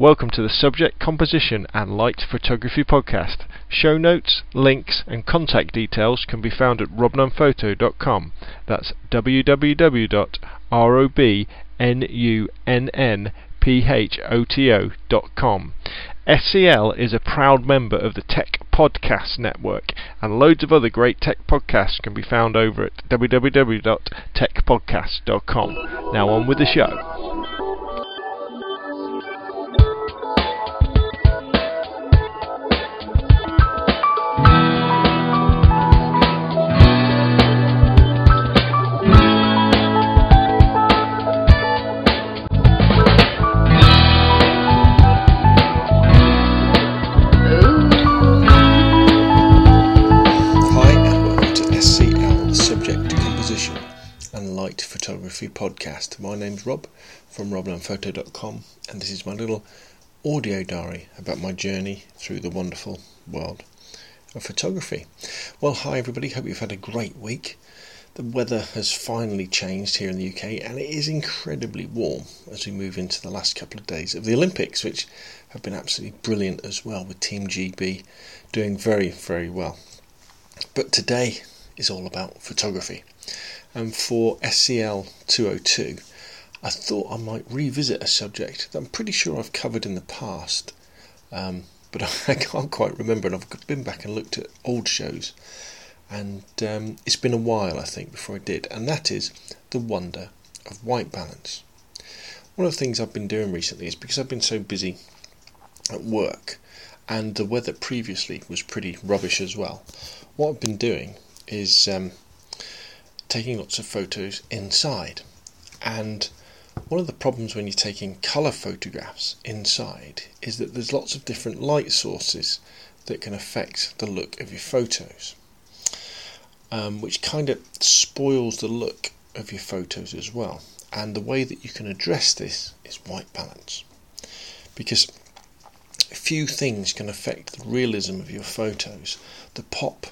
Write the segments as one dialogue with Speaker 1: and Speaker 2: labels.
Speaker 1: Welcome to the Subject Composition and Light Photography Podcast. Show notes, links, and contact details can be found at robnunnphoto.com. That's www.robnunnphoto.com. SCL is a proud member of the Tech Podcast Network, and loads of other great tech podcasts can be found over at www.techpodcast.com. Now on with the show.
Speaker 2: And Light Photography Podcast. My name's Rob from robnunnphoto.com, and this is my little audio diary about my journey through the wonderful world of photography. Well, hi everybody, hope you've had a great week. The weather has finally changed here in the UK, and it is incredibly warm as we move into the last couple of days of the Olympics, which have been absolutely brilliant as well, with Team GB doing very, very well. But today is all about photography. And for SCL 202, I thought I might revisit a subject that I'm pretty sure I've covered in the past, um, but I can't quite remember. And I've been back and looked at old shows, and um, it's been a while, I think, before I did. And that is the wonder of white balance. One of the things I've been doing recently is because I've been so busy at work, and the weather previously was pretty rubbish as well what I've been doing is um, taking lots of photos inside. And one of the problems when you're taking colour photographs inside is that there's lots of different light sources that can affect the look of your photos, um, which kind of spoils the look of your photos as well. And the way that you can address this is white balance. Because few things can affect the realism of your photos, the pop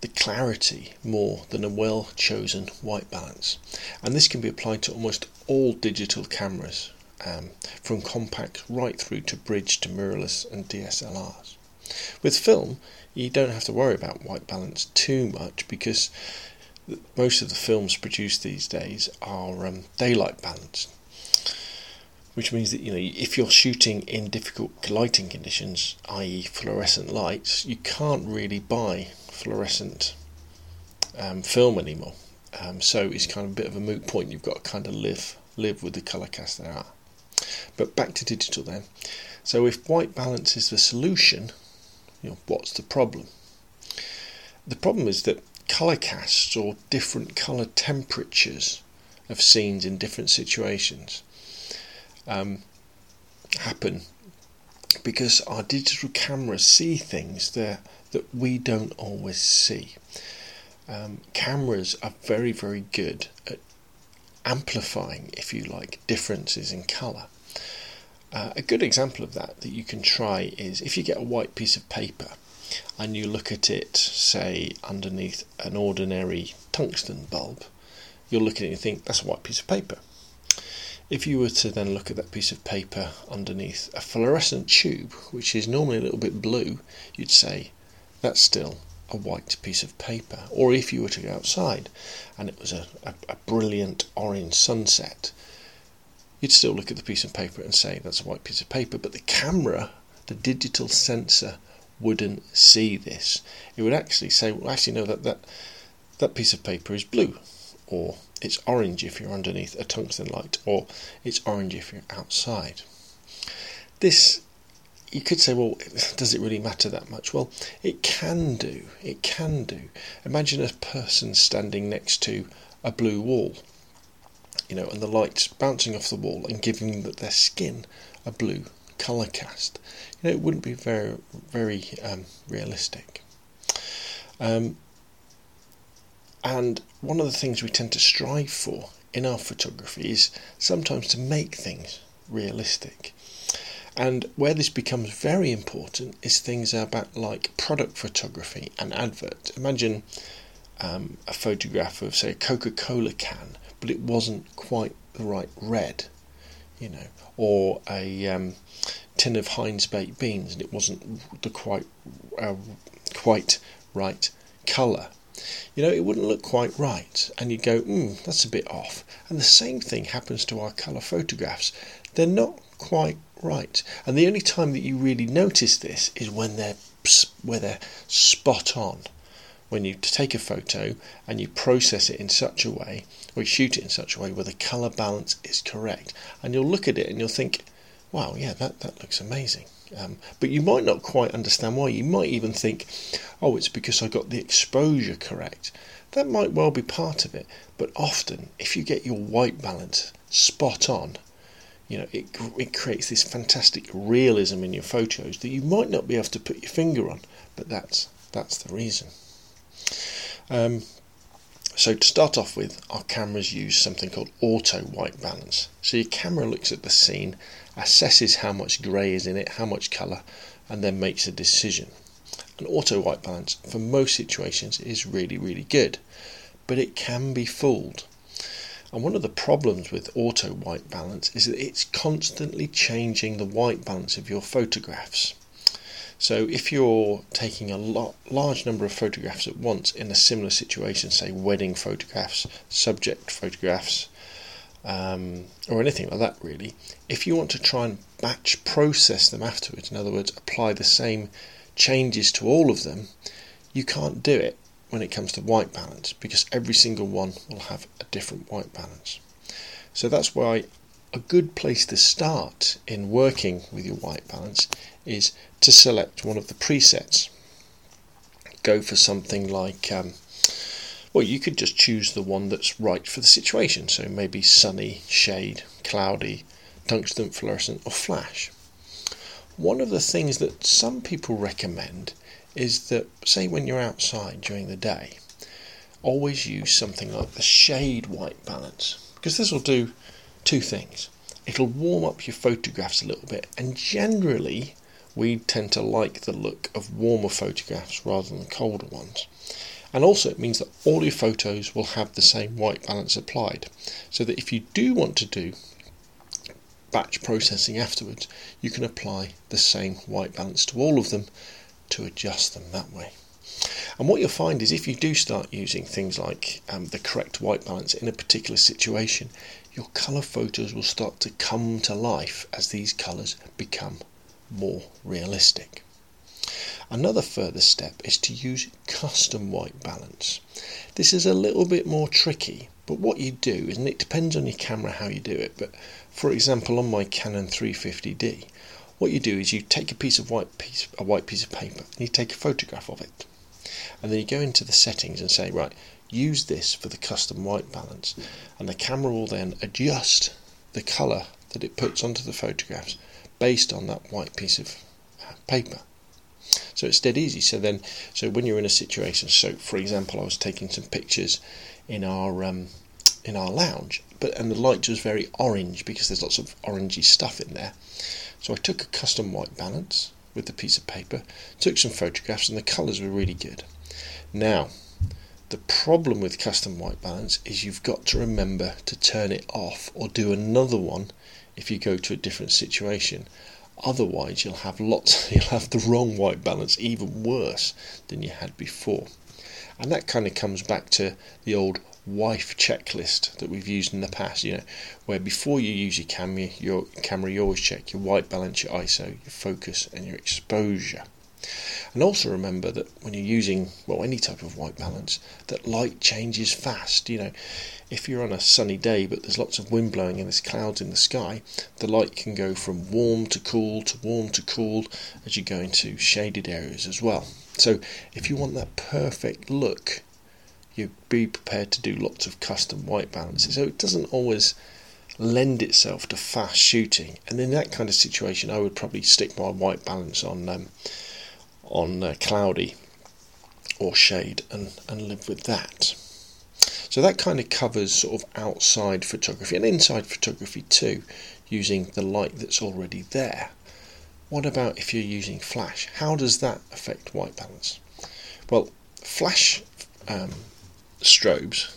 Speaker 2: the clarity more than a well chosen white balance. And this can be applied to almost all digital cameras, um, from compact right through to bridge to mirrorless and DSLRs. With film, you don't have to worry about white balance too much because most of the films produced these days are um, daylight balanced. Which means that you know if you're shooting in difficult lighting conditions, i.e., fluorescent lights, you can't really buy fluorescent um, film anymore. Um, so it's kind of a bit of a moot point. You've got to kind of live live with the colour cast there are. But back to digital then. So if white balance is the solution, you know, what's the problem? The problem is that colour casts or different colour temperatures of scenes in different situations um, happen because our digital cameras see things that that we don't always see. Um, cameras are very, very good at amplifying, if you like, differences in colour. Uh, a good example of that that you can try is if you get a white piece of paper and you look at it, say, underneath an ordinary tungsten bulb, you'll look at it and think that's a white piece of paper. If you were to then look at that piece of paper underneath a fluorescent tube, which is normally a little bit blue, you'd say that's still a white piece of paper. Or if you were to go outside and it was a, a, a, brilliant orange sunset, you'd still look at the piece of paper and say that's a white piece of paper. But the camera, the digital sensor, wouldn't see this. It would actually say, well, actually, no, that, that, that piece of paper is blue. Or it's orange if you're underneath a tungsten light, or it's orange if you're outside. This you could say, well, does it really matter that much? Well, it can do. It can do. Imagine a person standing next to a blue wall, you know, and the light's bouncing off the wall and giving their skin a blue colour cast. You know, it wouldn't be very, very um, realistic. Um, and one of the things we tend to strive for in our photography is sometimes to make things realistic. And where this becomes very important is things about like product photography and adverts. Imagine um, a photograph of, say, a Coca Cola can, but it wasn't quite the right red. you know, or a um, tin of Heinz baked beans and it wasn't the quite uh, quite right colour. You know, it wouldn't look quite right, and you'd go, hmm, that's a bit off. And the same thing happens to our colour photographs. They're not quite right, and the only time that you really notice this is when they're where they're spot on when you take a photo and you process it in such a way, or you shoot it in such a way where the colour balance is correct, and you'll look at it and you'll think, wow, yeah, that, that looks amazing. Um, but you might not quite understand why. You might even think, oh, it's because I got the exposure correct. That might well be part of it, but often, if you get your white balance spot on, you know, it, it creates this fantastic realism in your photos that you might not be able to put your finger on, but that's that's the reason. Um, so to start off with, our cameras use something called auto white balance. So your camera looks at the scene, assesses how much grey is in it, how much colour, and then makes a decision. An auto white balance for most situations is really, really good, but it can be fooled. And one of the problems with auto white balance is that it's constantly changing the white balance of your photographs. So if you're taking a lot, large number of photographs at once in a similar situation, say wedding photographs, subject photographs, um, or anything like that, really, if you want to try and batch process them afterwards, in other words, apply the same changes to all of them, you can't do it when it comes to white balance because every single one will have a different white balance. So that's why a good place to start in working with your white balance is to select one of the presets. Go for something like, um, well, you could just choose the one that's right for the situation. So maybe sunny, shade, cloudy, tungsten fluorescent, or flash. One of the things that some people recommend is that, say, when you're outside during the day, always use something like the shade white balance because this will do two things. It'll warm up your photographs a little bit, and generally, we tend to like the look of warmer photographs rather than colder ones. And also, it means that all your photos will have the same white balance applied, so that if you do want to do batch processing afterwards, you can apply the same white balance to all of them to adjust them that way. And what you'll find is if you do start using things like um, the correct white balance in a particular situation, your colour photos will start to come to life as these colours become more realistic. Another further step is to use custom white balance. This is a little bit more tricky, but what you do, is, and it depends on your camera how you do it, but for example on my Canon 350D, what you do is you take a piece of white piece a white piece of paper and you take a photograph of it and then you go into the settings and say, right, use this for the custom white balance, and the camera will then adjust the colour that it puts onto the photographs based on that white piece of paper. So it's dead easy. So then, so when you're in a situation, so for example, I was taking some pictures in our um, in our lounge, but and the light was very orange because there's lots of orangey stuff in there. So I took a custom white balance with the piece of paper, took some photographs, and the colours were really good. Now, the problem with custom white balance is you've got to remember to turn it off or do another one if you go to a different situation. Otherwise, you'll have lots, you'll have the wrong white balance, even worse than you had before. And that kind of comes back to the old wife checklist that we've used in the past, you know, where before you use your camera, your camera, you always check your white balance, your ISO, your focus, and your exposure. And also remember that when you're using well any type of white balance, that light changes fast. You know, if you're on a sunny day but there's lots of wind blowing and there's clouds in the sky, the light can go from warm to cool to warm to cool as you go into shaded areas as well. So if you want that perfect look you be prepared to do lots of custom white balances. So it doesn't always lend itself to fast shooting. And in that kind of situation, I would probably stick my white balance on um, on uh, cloudy or shade and, and live with that. So that kind of covers sort of outside photography and inside photography too, using the light that's already there. What about if you're using flash? How does that affect white balance? Well, flash um, strobes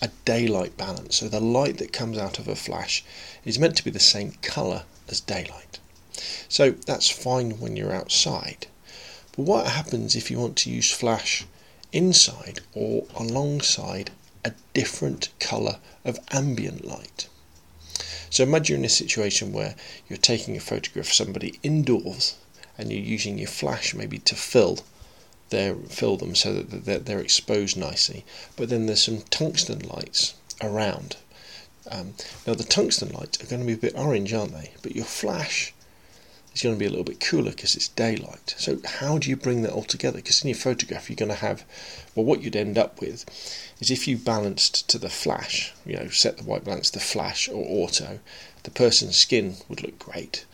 Speaker 2: a daylight balance. So the light that comes out of a flash is meant to be the same colour as daylight. So that's fine when you're outside. But what happens if you want to use flash inside or alongside a different colour of ambient light? So imagine you're in a situation where you're taking a photograph of somebody indoors and you're using your flash maybe to fill their fill them so that they're, they're exposed nicely. But then there's some tungsten lights around. Um, now the tungsten lights are going to be a bit orange, aren't they? But your flash is going to be a little bit cooler because it's daylight. So how do you bring that all together? Because in your photograph you're going to have, well, what you'd end up with is if you balanced to the flash, you know, set the white balance to flash or auto, the person's skin would look great,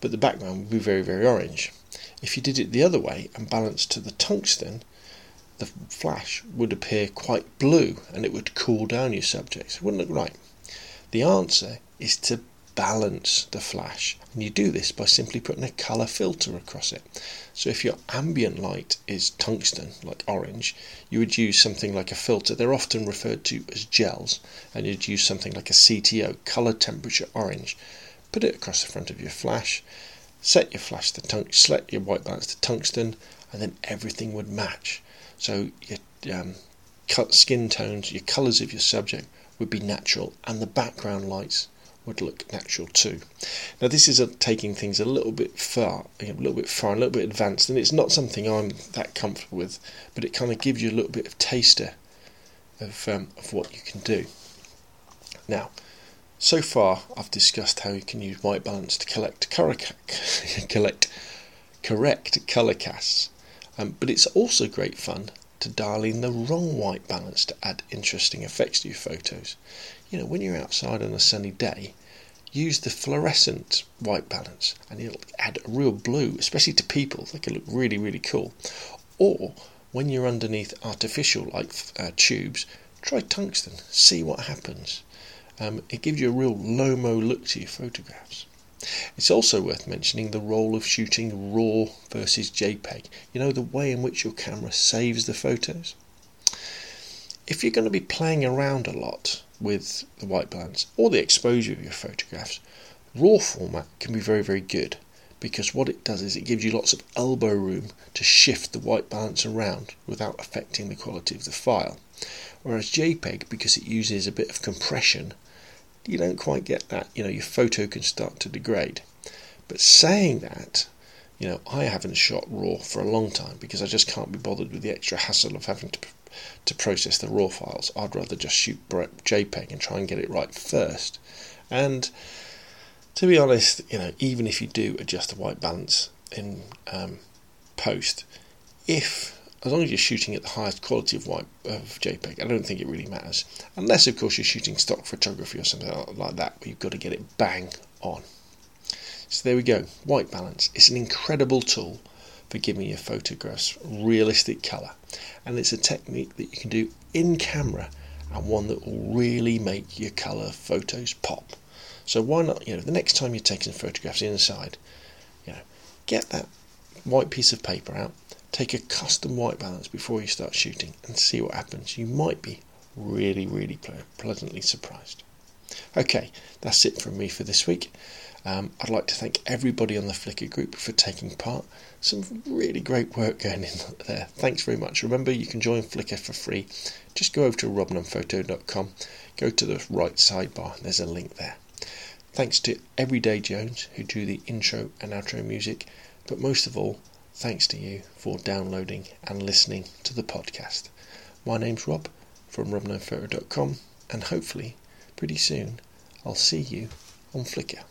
Speaker 2: but the background would be very, very orange. If you did it the other way and balanced to the tungsten, the flash would appear quite blue and it would cool down your subject. It wouldn't look right. The answer is to balance the flash and you do this by simply putting a colour filter across it. So if your ambient light is tungsten, like orange, you would use something like a filter. They're often referred to as gels and you'd use something like a CTO, colour temperature orange. Put it across the front of your flash set your flash to tungsten, select your white balance to tungsten, and then everything would match. So your um, skin tones, your colours of your subject would be natural, and the background lights would look natural too. Now this is a, taking things a little bit far, a little bit far, a little bit advanced, and it's not something I'm that comfortable with, but it kind of gives you a little bit of taster of um, of what you can do. Now, so far, I've discussed how you can use white balance to collect collect correct color casts, um, but it's also great fun to dial in the wrong white balance to add interesting effects to your photos. You know, when you're outside on a sunny day, use the fluorescent white balance and it'll add a real blue, especially to people. They can look really, really cool. Or when you're underneath artificial like uh, tubes, try tungsten, see what happens. Um, it gives you a real lomo look to your photographs. It's also worth mentioning the role of shooting RAW versus JPEG. You know, the way in which your camera saves the photos. If you're going to be playing around a lot with the white balance or the exposure of your photographs, RAW format can be very, very good because what it does is it gives you lots of elbow room to shift the white balance around without affecting the quality of the file. Whereas JPEG, because it uses a bit of compression you don't quite get that. You know, your photo can start to degrade. But saying that, you know, I haven't shot RAW for a long time because I just can't be bothered with the extra hassle of having to to process the RAW files. I'd rather just shoot JPEG and try and get it right first. And to be honest, you know, even if you do adjust the white balance in um, post, if as long as you're shooting at the highest quality of white of JPEG, I don't think it really matters. Unless, of course, you're shooting stock photography or something like that, where you've got to get it bang on. So there we go. White balance. It's an incredible tool for giving your photographs realistic colour, and it's a technique that you can do in camera and one that will really make your colour photos pop. So why not? You know, the next time you're taking photographs inside, you know, get that white piece of paper out Take a custom white balance before you start shooting and see what happens. You might be really, really pleasantly surprised. Okay, that's it from me for this week. Um, I'd like to thank everybody on the Flickr group for taking part. Some really great work going in there. Thanks very much. Remember, you can join Flickr for free. Just go over to robnunnphoto.com, go to the right sidebar, there's a link there. Thanks to Everyday Jones, who drew the intro and outro music, but most of all, Thanks to you for downloading and listening to the podcast. My name's Rob from robnunnphoto.com, and hopefully, pretty soon, I'll see you on Flickr.